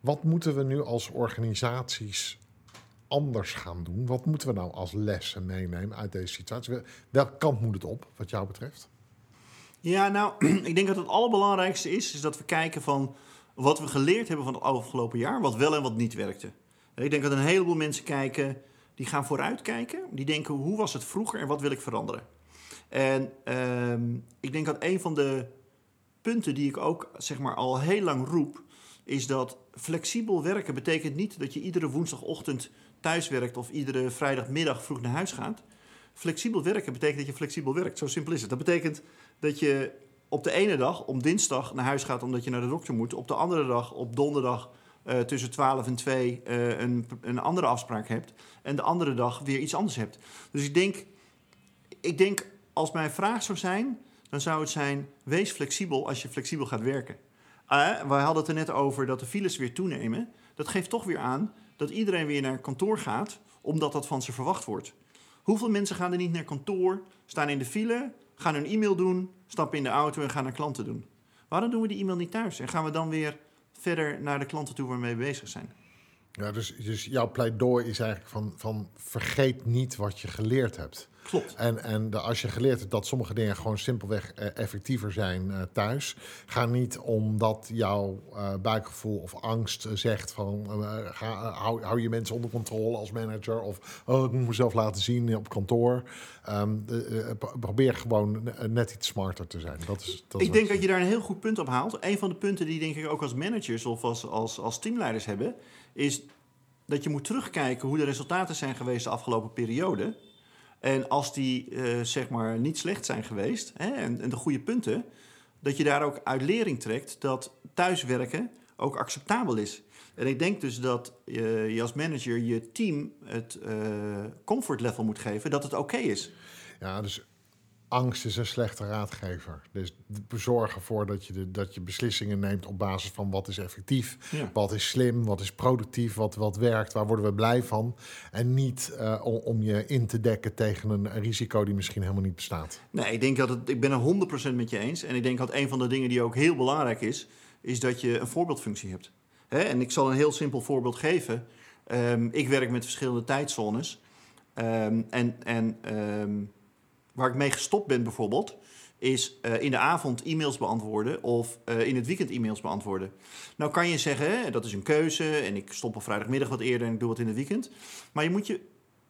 wat moeten we nu als organisaties anders gaan doen? Wat moeten we nou als lessen meenemen uit deze situatie? Welke kant moet het op, wat jou betreft? Ja, nou, <clears throat> ik denk dat het allerbelangrijkste is, is dat we kijken van wat we geleerd hebben van het afgelopen jaar, wat wel en wat niet werkte. Ik denk dat een heleboel mensen kijken, die gaan vooruitkijken. Die denken, hoe was het vroeger en wat wil ik veranderen? En uh, ik denk dat een van de punten die ik ook zeg maar, al heel lang roep, is dat flexibel werken betekent niet dat je iedere woensdagochtend thuis werkt of iedere vrijdagmiddag vroeg naar huis gaat. Flexibel werken betekent dat je flexibel werkt. Zo simpel is het. Dat betekent dat je op de ene dag om dinsdag naar huis gaat omdat je naar de dokter moet. Op de andere dag, op donderdag uh, tussen 12 en 2, uh, eh, een, een andere afspraak hebt. En de andere dag weer iets anders hebt. Dus ik denk, ik denk als mijn vraag zou zijn, dan zou het zijn: wees flexibel als je flexibel gaat werken. Uh, wij hadden het er net over dat de files weer toenemen. Dat geeft toch weer aan dat iedereen weer naar kantoor gaat, omdat dat van ze verwacht wordt. Hoeveel mensen gaan er niet naar kantoor, staan in de file, gaan hun e-mail doen, stappen in de auto en gaan naar klanten doen. Waarom doen we die e-mail niet thuis? En gaan we dan weer verder naar de klanten toe waar we bezig zijn? Ja, dus, dus jouw pleidooi is eigenlijk van, van vergeet niet wat je geleerd hebt. Klopt. En, en de, als je geleerd hebt dat sommige dingen gewoon simpelweg eh, effectiever zijn uh, thuis, ga niet omdat jouw uh, buikgevoel of angst zegt van ga, hou, hou, je mensen onder controle als manager of oh, ik moet mezelf laten zien op kantoor. Um, probeer gewoon net iets smarter te zijn. Dat is, dat ik denk dat je daar een heel goed punt op haalt. Een van de punten die denk ik ook als managers of als, als, als teamleiders hebben, is dat je moet terugkijken hoe de resultaten zijn geweest de afgelopen periode. En als die eh, zeg maar niet slecht zijn geweest hè, en, en de goede punten, dat je daar ook uit lering trekt dat thuiswerken ook acceptabel is. En ik denk dus dat je, je als manager je team het uh, comfort level moet geven dat het oké is. Ja, dus angst is een slechte raadgever. Dus zorg ervoor dat je, de, dat je beslissingen neemt op basis van wat is effectief, wat is slim, wat is productief, wat, wat werkt, waar worden we blij van. En niet uh, om, om, je in te dekken tegen een risico die misschien helemaal niet bestaat. Nee, ik denk dat het, ik ben er 100% met je eens. En ik denk dat een van de dingen die ook heel belangrijk is, is dat je een voorbeeldfunctie hebt. Hè? En ik zal een heel simpel voorbeeld geven. Um, ik werk met verschillende tijdzones. Um, en en um, waar ik mee gestopt ben bijvoorbeeld, is uh, in de avond e-mails beantwoorden of uh, in het weekend e-mails beantwoorden. Nou kan je zeggen, dat is een keuze en ik stop op vrijdagmiddag wat eerder en ik doe wat in het weekend. Maar je moet je,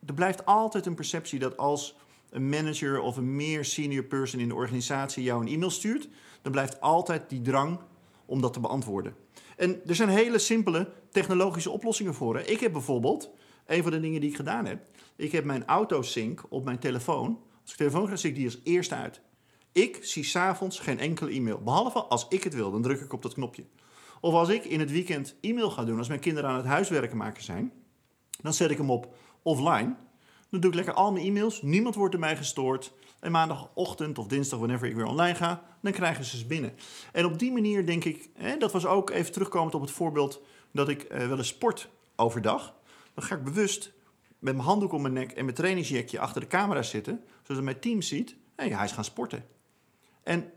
er blijft altijd een perceptie dat als een manager of een meer senior person in de organisatie jou een e-mail stuurt, dan blijft altijd die drang om dat te beantwoorden. En er zijn hele simpele technologische oplossingen voor. Hè. Ik heb bijvoorbeeld, een van de dingen die ik gedaan heb, ik heb mijn autosync op mijn telefoon als ik telefoon ga, zie ik die als eerste uit. Ik zie s'avonds geen enkele e-mail. Behalve als ik het wil, dan druk ik op dat knopje. Of als ik in het weekend e-mail ga doen, als mijn kinderen aan het huiswerken maken zijn, dan zet ik hem op offline. Dan doe ik lekker al mijn e-mails. Niemand wordt er mij gestoord. En maandagochtend of dinsdag, wanneer ik weer online ga, dan krijgen ze ze binnen. En op die manier denk ik, hè, dat was ook even terugkomend op het voorbeeld dat ik uh, wel eens sport overdag. Dan ga ik bewust met mijn handdoek om mijn nek en mijn trainingsjekje achter de camera zitten, zodat mijn team ziet, hé, hij is gaan sporten. En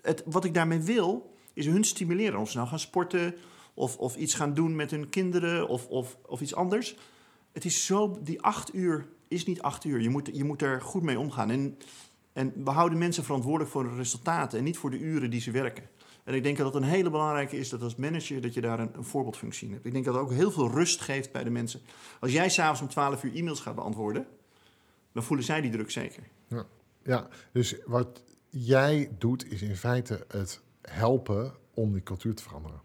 het, wat ik daarmee wil, is hun stimuleren. Of ze nou gaan sporten, of, of iets gaan doen met hun kinderen, of, of, of iets anders. Het is zo, die acht uur is niet acht uur. Je moet, je moet er goed mee omgaan. En, en we houden mensen verantwoordelijk voor de resultaten en niet voor de uren die ze werken. En ik denk dat het een hele belangrijke is dat als manager dat je daar een, voorbeeldfunctie in hebt. Ik denk dat het ook heel veel rust geeft bij de mensen. Als jij s'avonds om 12 uur e-mails gaat beantwoorden, dan voelen zij die druk zeker. Ja, ja dus wat jij doet is in feite het helpen om die cultuur te veranderen.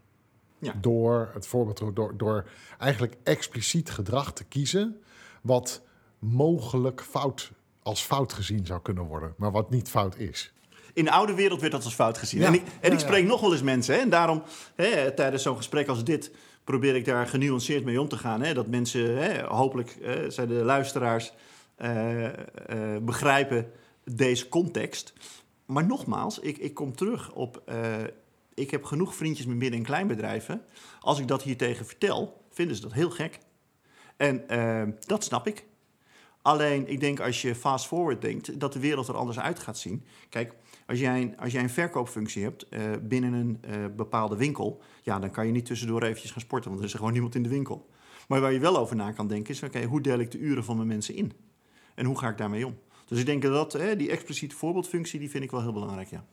Ja. Door het voorbeeld, door, door eigenlijk expliciet gedrag te kiezen, wat mogelijk fout als fout gezien zou kunnen worden, maar wat niet fout is. In de oude wereld werd dat als fout gezien. En ik, en ik spreek nog wel eens mensen. Hè, en daarom, hè, tijdens zo'n gesprek als dit, probeer ik daar genuanceerd mee om te gaan. Hè, dat mensen, hè, hopelijk zijn de luisteraars, uh, uh, begrijpen deze context. Maar nogmaals, ik, ik kom terug op. Uh, ik heb genoeg vriendjes met midden- en kleinbedrijven. Als ik dat hier tegen vertel, vinden ze dat heel gek. En dat snap ik. Alleen, ik denk als je fast forward denkt, dat de wereld er anders uit gaat zien. Kijk, als jij een, als jij een verkoopfunctie hebt binnen een bepaalde winkel, ja, dan kan je niet tussendoor eventjes gaan sporten, want er is gewoon niemand in de winkel. Maar waar je wel over na kan denken is, oké, hoe deel ik de uren van mijn mensen in? En hoe ga ik daarmee om? Dus ik denk dat hè, die expliciete voorbeeldfunctie, die vind ik wel heel belangrijk, ja.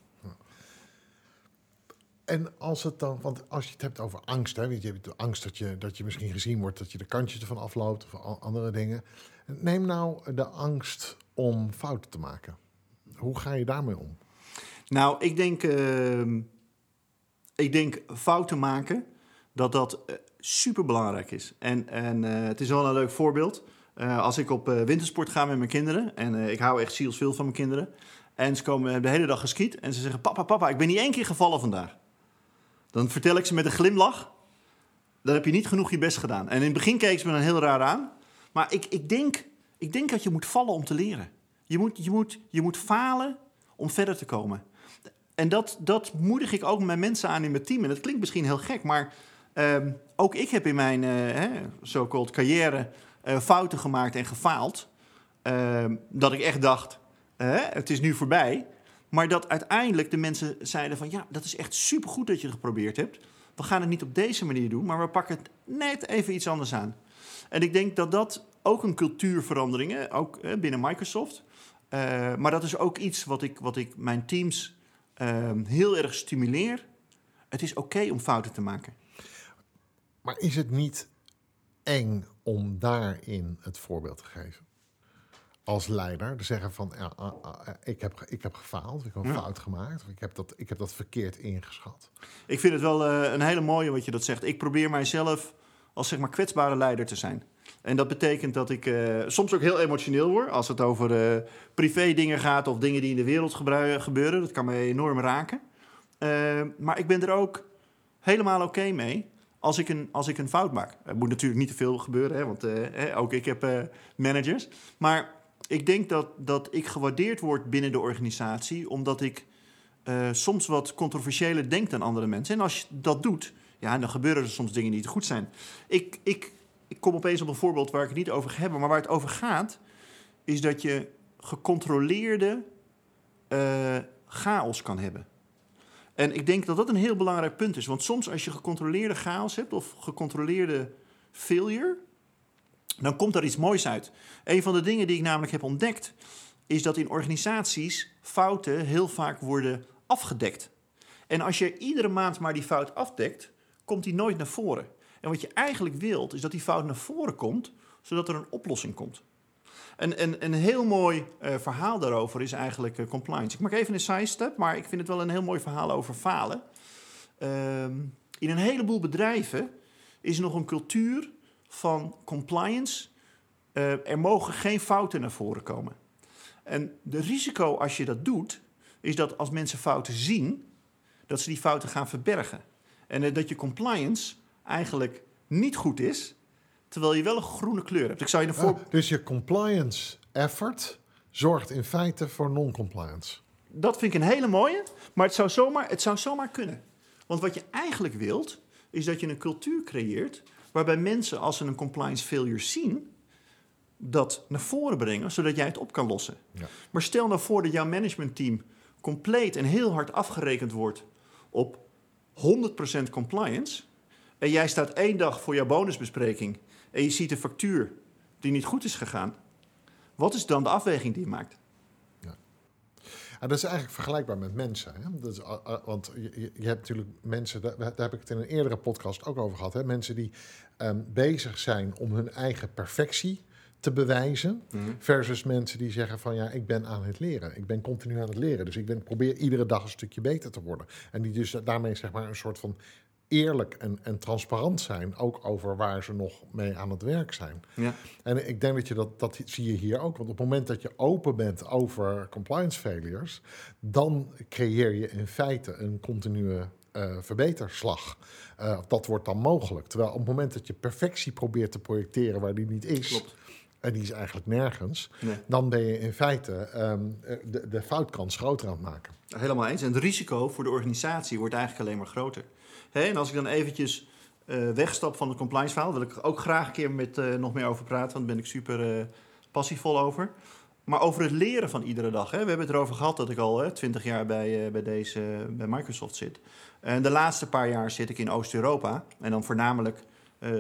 En als het dan, want als je het hebt over angst, hè, weet je hebt de angst dat je, dat je misschien gezien wordt, dat je de kantjes ervan afloopt of andere dingen. Neem nou de angst om fouten te maken. Hoe ga je daarmee om? Nou, ik denk, uh, ik denk fouten maken, dat dat uh, super belangrijk is. En, en uh, het is wel een leuk voorbeeld. Uh, als ik op wintersport ga met mijn kinderen, en ik hou echt zielsveel van mijn kinderen. En ze komen de hele dag geskiet en ze zeggen: Papa, papa, ik ben niet één keer gevallen vandaag. Dan vertel ik ze met een glimlach: Dan heb je niet genoeg je best gedaan. En in het begin keek ze me dan heel raar aan. Maar ik, ik, denk, ik denk dat je moet vallen om te leren. Je moet, je moet, je moet falen om verder te komen. En dat, dat moedig ik ook mijn mensen aan in mijn team. En dat klinkt misschien heel gek, maar uh, ook ik heb in mijn so-called carrière uh, fouten gemaakt en gefaald. Ehm, dat ik echt dacht, het is nu voorbij. Maar dat uiteindelijk de mensen zeiden van... ja, dat is echt supergoed dat je het geprobeerd hebt. We gaan het niet op deze manier doen, maar we pakken het net even iets anders aan. En ik denk dat dat ook een cultuurverandering is, ook binnen Microsoft... Uh, maar dat is ook iets wat ik, wat ik mijn teams uh, heel erg stimuleer. Het is oké om fouten te maken. Maar is het niet eng om daarin het voorbeeld te geven? Als leider, te zeggen van ja, uh, ik, heb, ik heb gefaald, ik heb een ja. fout gemaakt, of ik heb, dat, ik heb dat verkeerd ingeschat. Ik vind het wel een hele mooie wat je dat zegt. Ik probeer mijzelf als zeg maar kwetsbare leider te zijn. En dat betekent dat ik eh, soms ook heel emotioneel word als het over uh, privé dingen gaat of dingen die in de wereld gebeuren. Dat kan mij enorm raken. Uh, maar ik ben er ook helemaal oké mee als ik, een, als ik een fout maak. Er moet natuurlijk niet te veel gebeuren, hè, want ook ik heb managers. Maar ik denk dat, dat ik gewaardeerd word binnen de organisatie omdat ik soms wat controversiëler denk dan andere mensen. En als je dat doet, ja, dan gebeuren er soms dingen die niet goed zijn. Ik, ik ik kom opeens op een voorbeeld waar ik het niet over hebben, maar waar het over gaat, is dat je gecontroleerde chaos kan hebben. En ik denk dat dat een heel belangrijk punt is. Want soms als je gecontroleerde chaos hebt of gecontroleerde failure, dan komt er iets moois uit. Een van de dingen die ik namelijk heb ontdekt, is dat in organisaties fouten heel vaak worden afgedekt. En als je iedere maand maar die fout afdekt, komt die nooit naar voren. En wat je eigenlijk wilt, is dat die fout naar voren komt, zodat er een oplossing komt. En, en een heel mooi uh, verhaal daarover is eigenlijk uh, compliance. Ik maak even een side step, maar ik vind het wel een heel mooi verhaal over falen. Uh, in een heleboel bedrijven is nog een cultuur van compliance. Uh, er mogen geen fouten naar voren komen. En de risico als je dat doet, is dat als mensen fouten zien, dat ze die fouten gaan verbergen. En dat je compliance eigenlijk niet goed is, terwijl je wel een groene kleur hebt. Ik zou je een voor... dus je compliance effort zorgt in feite voor non-compliance. Dat vind ik een hele mooie, maar het zou, zomaar, het zou zomaar kunnen. Want wat je eigenlijk wilt, is dat je een cultuur creëert waarbij mensen, als ze een compliance failure zien, dat naar voren brengen, zodat jij het op kan lossen. Ja. Maar stel nou voor dat jouw managementteam compleet en heel hard afgerekend wordt op 100% compliance, en jij staat één dag voor jouw bonusbespreking en je ziet een factuur die niet goed is gegaan, wat is dan de afweging die je maakt? Ja. dat is eigenlijk vergelijkbaar met mensen. Hè? Dat is, want je, je, hebt natuurlijk mensen, daar, daar, heb ik het in een eerdere podcast ook over gehad. Hè? Mensen die um, bezig zijn om hun eigen perfectie te bewijzen. Mhm. Versus mensen die zeggen van ja, ik ben aan het leren. Ik ben continu aan het leren. Dus ik ben, probeer iedere dag een stukje beter te worden. En die dus daarmee zeg maar een soort van eerlijk en, en transparant zijn, ook over waar ze nog mee aan het werk zijn. Ja. En ik denk dat je dat, dat zie je hier ook. Want op het moment dat je open bent over compliance failures, dan creëer je in feite een continue uh, verbeterslag. Uh, dat wordt dan mogelijk. Terwijl op het moment dat je perfectie probeert te projecteren waar die niet is. Klopt. En die is eigenlijk nergens. Dan ben je in feite um, de, de foutkans groter aan het maken. Helemaal eens. En het risico voor de organisatie wordt eigenlijk alleen maar groter en als ik dan eventjes uh, wegstap van het compliance verhaal, wil ik ook graag een keer met uh, nog meer over praten, want daar ben ik super uh, passievol over. Maar over het leren van iedere dag. Hè. We hebben het erover gehad dat ik al twintig jaar bij, bij, deze, bij Microsoft zit. En de laatste paar jaar zit ik in Oost-Europa. En dan voornamelijk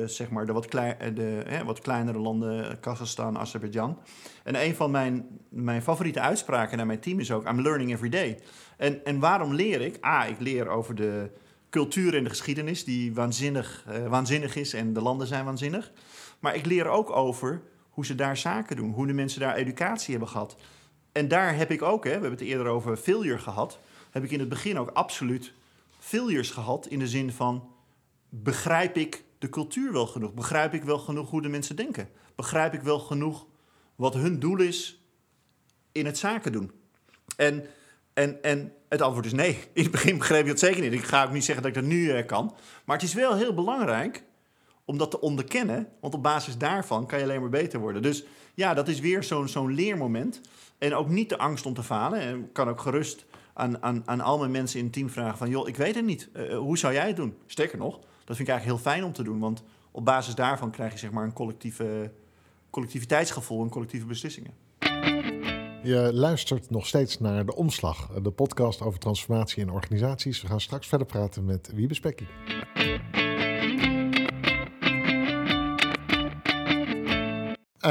zeg maar de, wat, de wat kleinere landen, Kazachstan, Azerbeidzjan. En een van mijn, mijn favoriete uitspraken naar mijn team is ook: I'm learning every day. En, en waarom leer ik? A, ik leer over de, cultuur en de geschiedenis, die waanzinnig, uh, waanzinnig is en de landen zijn waanzinnig. Maar ik leer ook over hoe ze daar zaken doen, hoe de mensen daar educatie hebben gehad. En daar heb ik ook, hè, we hebben het eerder over failure gehad, heb ik in het begin ook absoluut failures gehad in de zin van begrijp ik de cultuur wel genoeg? Begrijp ik wel genoeg hoe de mensen denken? Begrijp ik wel genoeg wat hun doel is in het zaken doen? En en, en het antwoord is nee. In het begin begreep je dat zeker niet. Ik ga ook niet zeggen dat ik dat nu uh, kan. Maar het is wel heel belangrijk om dat te onderkennen. Want op basis daarvan kan je alleen maar beter worden. Dus ja, dat is weer zo'n zo'n leermoment. En ook niet de angst om te falen. En ik kan ook gerust aan, aan, aan al mijn mensen in het team vragen van... joh, ik weet het niet. Uh, hoe zou jij het doen? Sterker nog, dat vind ik eigenlijk heel fijn om te doen. Want op basis daarvan krijg je zeg maar een collectieve, collectiviteitsgevoel en collectieve beslissingen. Je luistert nog steeds naar De Omslag, de podcast over transformatie in organisaties. We gaan straks verder praten met Wiebe Spekkie.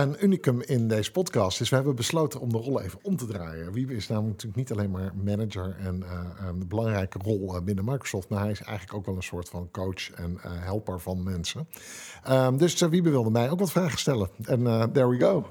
Een unicum in deze podcast is, we hebben besloten om de rollen even om te draaien. Wiebe is namelijk natuurlijk niet alleen maar manager en uh, een belangrijke rol binnen Microsoft, maar hij is eigenlijk ook wel een soort van coach en uh, helper van mensen. Um, dus Wiebe wilde mij ook wat vragen stellen. En there we go.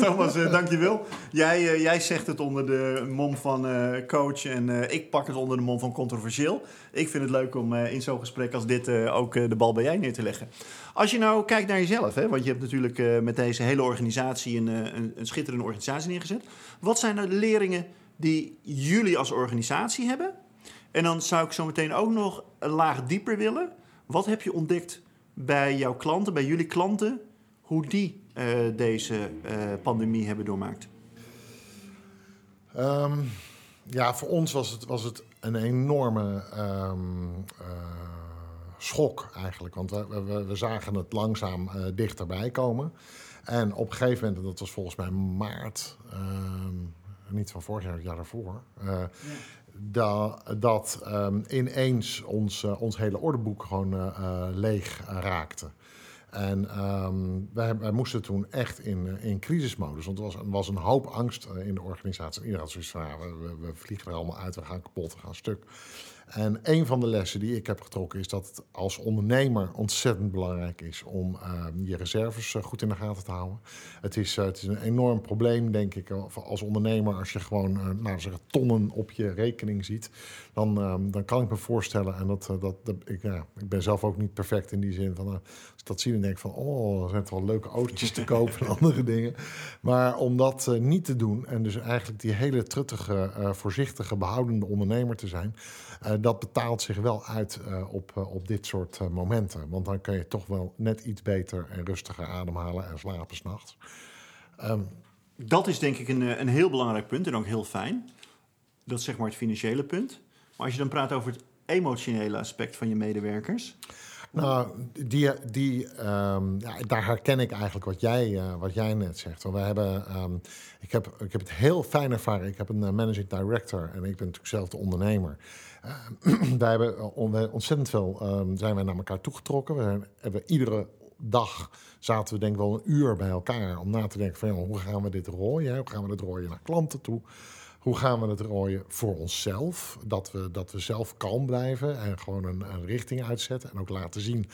Thomas, dankjewel. Jij, jij zegt het onder de mom van coach en ik pak het onder de mom van controversieel. Ik vind het leuk om in zo'n gesprek als dit ook de bal bij jij neer te leggen. Als je nou kijkt naar jezelf, hè, want je hebt natuurlijk met deze hele organisatie een, een, een, schitterende organisatie neergezet. Wat zijn nou de leringen die jullie als organisatie hebben? En dan zou ik zo meteen ook nog een laag dieper willen. Wat heb je ontdekt bij jouw klanten, bij jullie klanten, hoe die uh, deze uh, pandemie hebben doormaakt? Um, ja, voor ons was het, was het een enorme um, schok eigenlijk. Want we, we, we zagen het langzaam dichterbij komen. En op een gegeven moment, dat was volgens mij maart, uh, niet van vorig jaar, het jaar daarvoor. Uh, ja. da, dat um, ineens ons, uh, ons hele ordeboek gewoon leeg raakte. En um, wij, wij, moesten toen echt in, in crisismodus. Want er was, er was een hoop angst in de organisatie. Iedereen had zoiets van, ja, we, we, vliegen er allemaal uit, we gaan kapot, we gaan stuk. En een van de lessen die ik heb getrokken is dat het als ondernemer ontzettend belangrijk is om uh, je reserves uh, goed in de gaten te houden. Het is, uh, het is een enorm probleem, denk ik, als ondernemer. Als je gewoon nou, zeggen, tonnen op je rekening ziet, dan, dan kan ik me voorstellen. En dat, dat, dat ik, ja, ik ben zelf ook niet perfect in die zin van. als ik dat zie, dan denk ik van, oh, er zijn toch wel leuke autootjes te <laughs> kopen en andere dingen. Maar om dat niet te doen en dus eigenlijk die hele truttige, voorzichtige, behoudende ondernemer te zijn. Uh, dat betaalt zich wel uit uh, op, uh, op dit soort momenten. Want dan kun je toch wel net iets beter en rustiger ademhalen en slapen s'nachts. Um, dat is denk ik een, een heel belangrijk punt en ook heel fijn. Dat is zeg maar het financiële punt. Maar als je dan praat over het emotionele aspect van je medewerkers. Nou, die, die, ja, daar herken ik eigenlijk wat jij, uh, wat jij net zegt. Want we hebben, um, ik, heb, ik heb het heel fijn ervaren. Ik heb een uh, managing director en ik ben natuurlijk zelf de ondernemer. <clears throat> Uh, wij hebben ontzettend veel zijn wij naar elkaar toegetrokken. We hebben iedere dag zaten we denk ik wel een uur bij elkaar om na te denken van hoe gaan we dit rooien? Hoe gaan we dit rooien naar klanten toe? Hoe gaan we het rooien voor onszelf? Dat we, dat we zelf kalm blijven en gewoon een, een richting uitzetten. En ook laten zien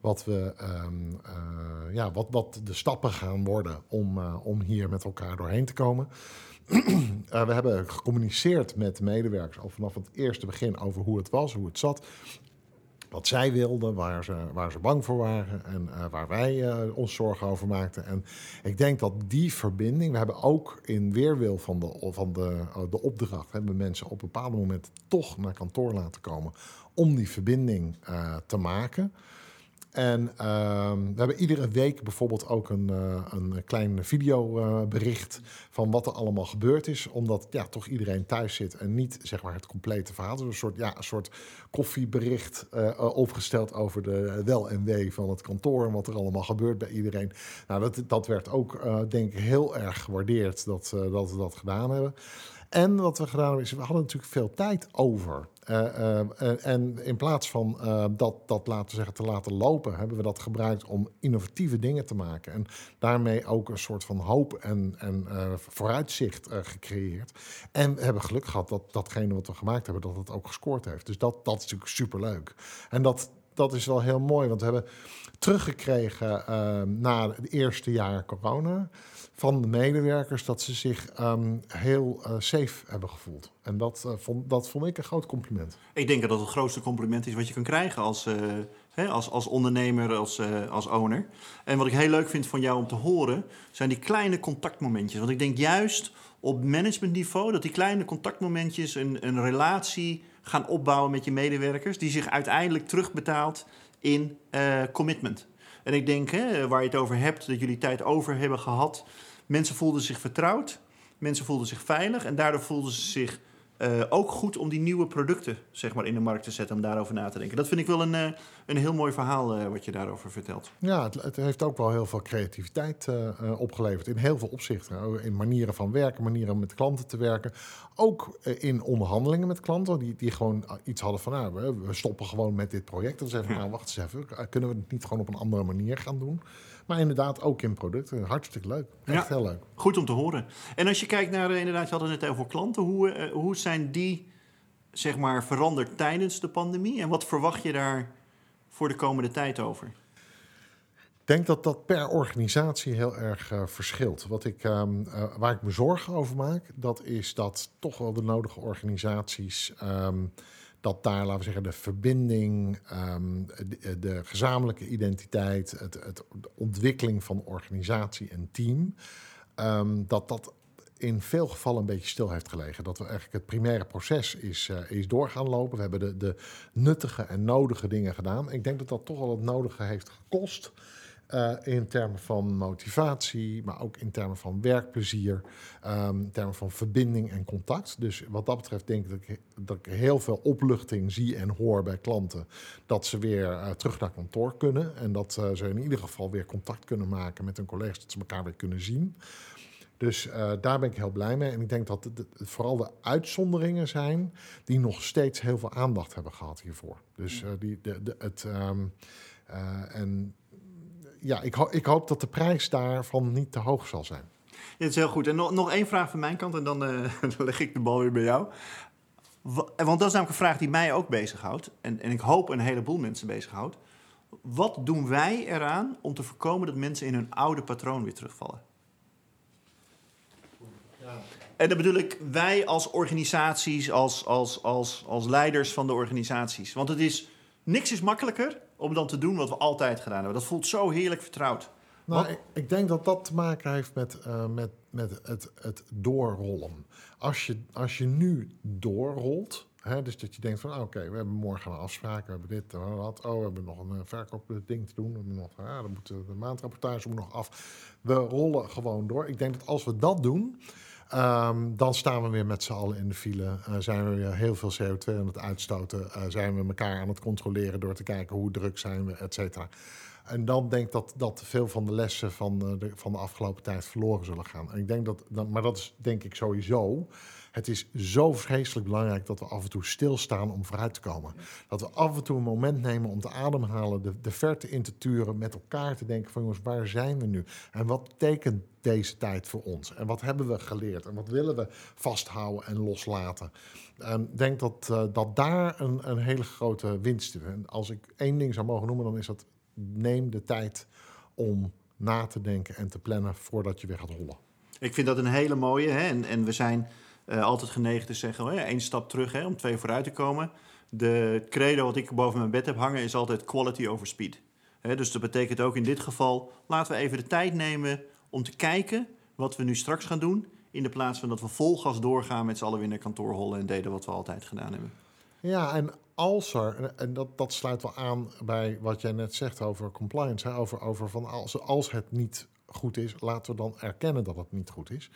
wat, we, um, uh, ja, wat, wat de stappen gaan worden om, uh, om hier met elkaar doorheen te komen. uh, <clears throat> we hebben gecommuniceerd met de medewerkers al vanaf het eerste begin over hoe het was, hoe het zat wat zij wilden, waar ze, waar ze bang voor waren en uh, waar wij uh, ons zorgen over maakten. En ik denk dat die verbinding, we hebben ook in weerwil van de, van de, uh, de opdracht, hebben mensen op een bepaald moment toch naar kantoor laten komen om die verbinding te maken. En uh, we hebben iedere week bijvoorbeeld ook een, uh, een klein videobericht uh, van wat er allemaal gebeurd is. Omdat ja, toch iedereen thuis zit en niet zeg maar, het complete verhaal. Dus een soort, ja, een soort koffiebericht uh, opgesteld over de wel en wee van het kantoor. En wat er allemaal gebeurt bij iedereen. Nou, dat, dat werd ook denk ik heel erg gewaardeerd dat, dat we dat gedaan hebben. En wat we gedaan hebben, is we hadden natuurlijk veel tijd over. Uh, uh, en in plaats van dat, dat laten zeggen, te laten lopen, hebben we dat gebruikt om innovatieve dingen te maken. En daarmee ook een soort van hoop en, en vooruitzicht gecreëerd. En we hebben geluk gehad dat datgene wat we gemaakt hebben, dat het ook gescoord heeft. Dus dat, dat is natuurlijk superleuk. En dat, dat is wel heel mooi, want we hebben teruggekregen na het eerste jaar corona van de medewerkers dat ze zich um, heel uh, safe hebben gevoeld. En dat, uh, vond, dat vond ik een groot compliment. Ik denk dat dat het grootste compliment is wat je kan krijgen als, uh, hè, als, als ondernemer, als, als owner. En wat ik heel leuk vind van jou om te horen, zijn die kleine contactmomentjes. Want ik denk juist op managementniveau dat die kleine contactmomentjes een, een relatie gaan opbouwen met je medewerkers, die zich uiteindelijk terugbetaalt in commitment. En ik denk, hè, waar je het over hebt, dat jullie tijd over hebben gehad. Mensen voelden zich vertrouwd, mensen voelden zich veilig en daardoor voelden ze zich uh, ook goed om die nieuwe producten zeg maar, in de markt te zetten, om daarover na te denken. Dat vind ik wel een, uh, een heel mooi verhaal uh, wat je daarover vertelt. Ja, het, het, heeft ook wel heel veel creativiteit opgeleverd in heel veel opzichten. In manieren van werken, manieren om met klanten te werken. Ook in onderhandelingen met klanten, die, die gewoon iets hadden van, nou, we, we stoppen gewoon met dit project. En zeggen van, nou, wacht eens even, kunnen we het niet gewoon op een andere manier gaan doen? Maar inderdaad ook in producten. Hartstikke leuk. Echt Ja. heel leuk. Goed om te horen. En als je kijkt naar, eh, inderdaad, je had het net over klanten. Hoe, eh, hoe zijn die, zeg maar, veranderd tijdens de pandemie? En wat verwacht je daar voor de komende tijd over? Ik denk dat dat per organisatie heel erg eh, verschilt. Wat ik, ehm, eh, waar ik me zorgen over maak, dat is dat toch wel de nodige organisaties, ehm, dat daar, laten we zeggen, de verbinding, ehm, de, de gezamenlijke identiteit, het, het, de ontwikkeling van organisatie en team, ehm, dat dat in veel gevallen een beetje stil heeft gelegen. Dat we eigenlijk het primaire proces is, eh, is doorgaan lopen. We hebben de, de nuttige en nodige dingen gedaan. Ik denk dat dat toch wel het nodige heeft gekost. Eh, in termen van motivatie, maar ook in termen van werkplezier, ehm, in termen van verbinding en contact. Dus wat dat betreft denk ik dat ik, dat ik heel veel opluchting zie en hoor bij klanten. Dat ze weer eh, terug naar kantoor kunnen en dat eh, ze in ieder geval weer contact kunnen maken met hun collega's, dat ze elkaar weer kunnen zien. Dus daar ben ik heel blij mee. En ik denk dat het, vooral de uitzonderingen zijn die nog steeds heel veel aandacht hebben gehad hiervoor. Dus die, de, de, het, ehm, eh, en ja, ik, ik hoop dat de prijs daarvan niet te hoog zal zijn. Ja, dat is heel goed. En nog, nog één vraag van mijn kant en dan, eh, <laughs> leg ik de bal weer bij jou. Wa- Want dat is namelijk een vraag die mij ook bezighoudt. En, en ik hoop een heleboel mensen bezighoudt. Wat doen wij eraan om te voorkomen dat mensen in hun oude patroon weer terugvallen? En dan bedoel ik wij als organisaties, als, als, als, als leiders van de organisaties. Want het is, niks is makkelijker om dan te doen wat we altijd gedaan hebben. Dat voelt zo heerlijk vertrouwd. Nou, ik, ik denk dat dat te maken heeft met, eh, met, met het, het doorrollen. Als je, als je nu doorrolt, hè, dus dat je denkt van ah, oké, we hebben morgen een afspraak, we hebben dit, we hebben dat, oh, we hebben nog een eh, verkoopding te doen, we hebben nog, ja, dan moet de, de maandrapportage moet nog af. We rollen gewoon door. Ik denk dat als we dat doen, ehm, dan staan we weer met z'n allen in de file. eh, zijn we weer heel veel CO2 aan het uitstoten. eh, zijn we elkaar aan het controleren door te kijken hoe druk zijn we, et cetera. En dan denk ik dat, dat veel van de lessen van eh, de, van de afgelopen tijd verloren zullen gaan. En ik denk dat, dat, maar dat is denk ik sowieso. Het is zo vreselijk belangrijk dat we af en toe stilstaan om vooruit te komen. Dat we af en toe een moment nemen om te ademhalen, de, de verte in te turen, met elkaar te denken van jongens, waar zijn we nu? En wat betekent deze tijd voor ons? En wat hebben we geleerd? En wat willen we vasthouden en loslaten? En ik denk dat, eh, dat daar een, een hele grote winst is. En als ik één ding zou mogen noemen, dan is dat neem de tijd om na te denken en te plannen voordat je weer gaat rollen. Ik vind dat een hele mooie. Hè? En, en we zijn eh, altijd geneigd te zeggen: één stap terug hè, om twee vooruit te komen. De credo wat ik boven mijn bed heb hangen is altijd quality over speed. Dus dat betekent ook in dit geval: laten we even de tijd nemen om te kijken wat we nu straks gaan doen. In de plaats van dat we vol gas doorgaan met z'n allen weer naar kantoor hollen en deden wat we altijd gedaan hebben. Ja, en als er, en dat, dat sluit wel aan bij wat jij net zegt over compliance, over, over van als, als het niet goed is, laten we dan erkennen dat het niet goed is.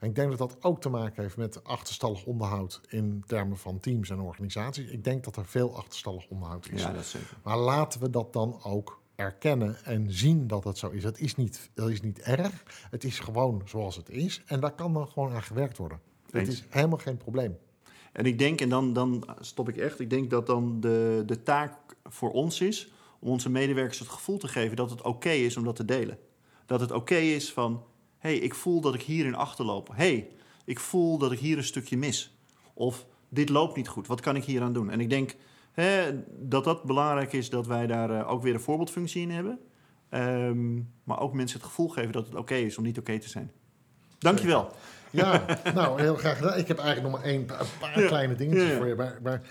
En ik denk dat dat ook te maken heeft met achterstallig onderhoud in termen van teams en organisaties. Ik denk dat er veel achterstallig onderhoud is. Ja, dat zeker. Maar laten we dat dan ook erkennen en zien dat het zo is. Het is niet, dat is niet erg. Het is gewoon zoals het is. En daar kan dan gewoon aan gewerkt worden. Het is helemaal geen probleem. En ik denk, en dan, dan stop ik echt, ik denk dat dan de, de taak voor ons is om onze medewerkers het gevoel te geven dat het oké is om dat te delen. Dat het oké is van, hey, ik voel dat ik hierin achterloop. Hé, hey, ik voel dat ik hier een stukje mis. Of dit loopt niet goed, wat kan ik hier aan doen? En ik denk hè, dat dat belangrijk is dat wij daar eh, ook weer een voorbeeldfunctie in hebben. Ehm, maar ook mensen het gevoel geven dat het oké is om niet oké te zijn. Dankjewel. Ja, nou, heel graag gedaan. Ik heb eigenlijk nog maar één, een paar Ja. kleine dingetjes Ja, ja. voor je. Maar, maar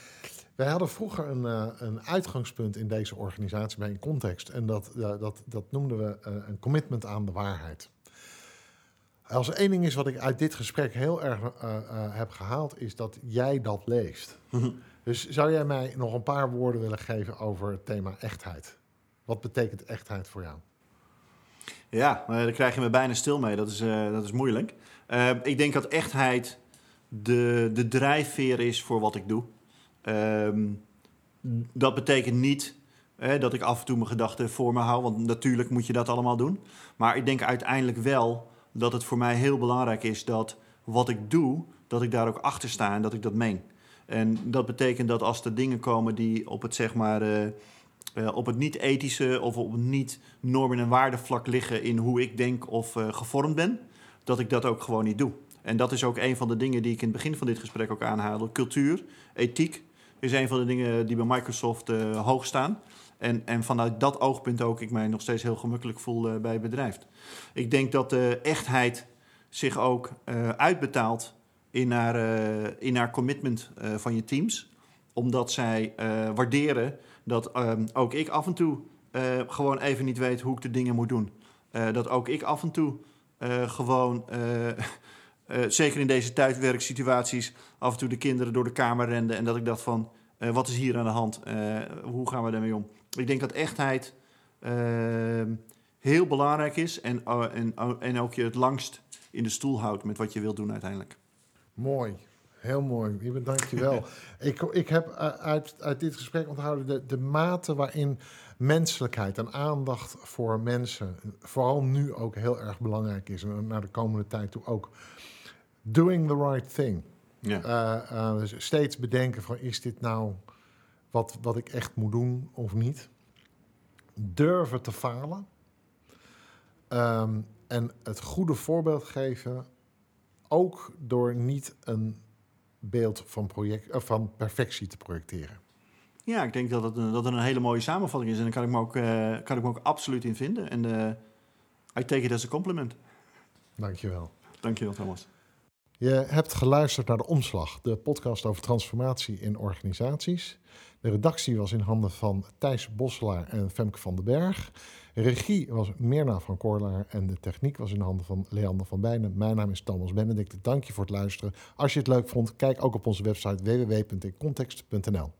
wij hadden vroeger een, eh, een uitgangspunt in deze organisatie bij een context. En dat, dat, dat noemden we eh, een commitment aan de waarheid. Als er één ding is wat ik uit dit gesprek heel erg eh, eh, heb gehaald, is dat jij dat leest. <laughs> Dus zou jij mij nog een paar woorden willen geven over het thema echtheid? Wat betekent echtheid voor jou? Ja, maar daar krijg je me bijna stil mee. Dat is, eh, dat is moeilijk. Eh, ik denk dat echtheid de, de drijfveer is voor wat ik doe. Ehm, dat betekent niet dat ik af en toe mijn gedachten voor me hou, want natuurlijk moet je dat allemaal doen. Maar ik denk uiteindelijk wel dat het voor mij heel belangrijk is dat wat ik doe, dat ik daar ook achter sta en dat ik dat meen. En dat betekent dat als er dingen komen die op het zeg maar. eh, eh, op het niet-ethische of op het niet-normen- en waardevlak liggen in hoe ik denk of eh, gevormd ben, dat ik dat ook gewoon niet doe. En dat is ook een van de dingen die ik in het begin van dit gesprek ook aanhaalde. Cultuur, ethiek is een van de dingen die bij Microsoft hoog staan. En, en vanuit dat oogpunt ook ik mij nog steeds heel gemakkelijk voel uh, bij het bedrijf. Ik denk dat de echtheid zich ook uh, uitbetaalt in haar, in haar commitment van je teams. Omdat zij waarderen dat ehm, ook ik af en toe gewoon even niet weet hoe ik de dingen moet doen. dat ook ik af en toe gewoon <laughs> zeker in deze tijdwerksituaties, af en toe de kinderen door de kamer renden. En dat ik dacht van, uh, wat is hier aan de hand? Uh, hoe gaan we daarmee om? Ik denk dat echtheid ehm, heel belangrijk is. En, en, en ook je het langst in de stoel houdt met wat je wilt doen uiteindelijk. Mooi. Heel mooi, Ibe, dank je wel. <laughs> ik, ik heb uit, uit dit gesprek onthouden de, de mate waarin menselijkheid en aandacht voor mensen, vooral nu ook heel erg belangrijk is. En naar de komende tijd toe ook doing the right thing. Ja. Uh, uh, steeds bedenken van is dit nou wat, wat ik echt moet doen of niet. Durven te falen. Um, en het goede voorbeeld geven, ook door niet een beeld van, project, uh, van perfectie te projecteren. Ja, ik denk dat het, dat het een hele mooie samenvatting is. En daar kan ik me ook, kan ik me ook absoluut in vinden. En I take it as a compliment. Dankjewel. Dankjewel, Thomas. Je hebt geluisterd naar De Omslag, de podcast over transformatie in organisaties. De redactie was in handen van Thijs Bosselaar en Femke van den Berg. Regie was Mirna van Korlaar en de techniek was in handen van Leander van Bijnen. Mijn naam is Thomas Benedict. Dank je voor het luisteren. Als je het leuk vond, kijk ook op onze website www.incontext.nl.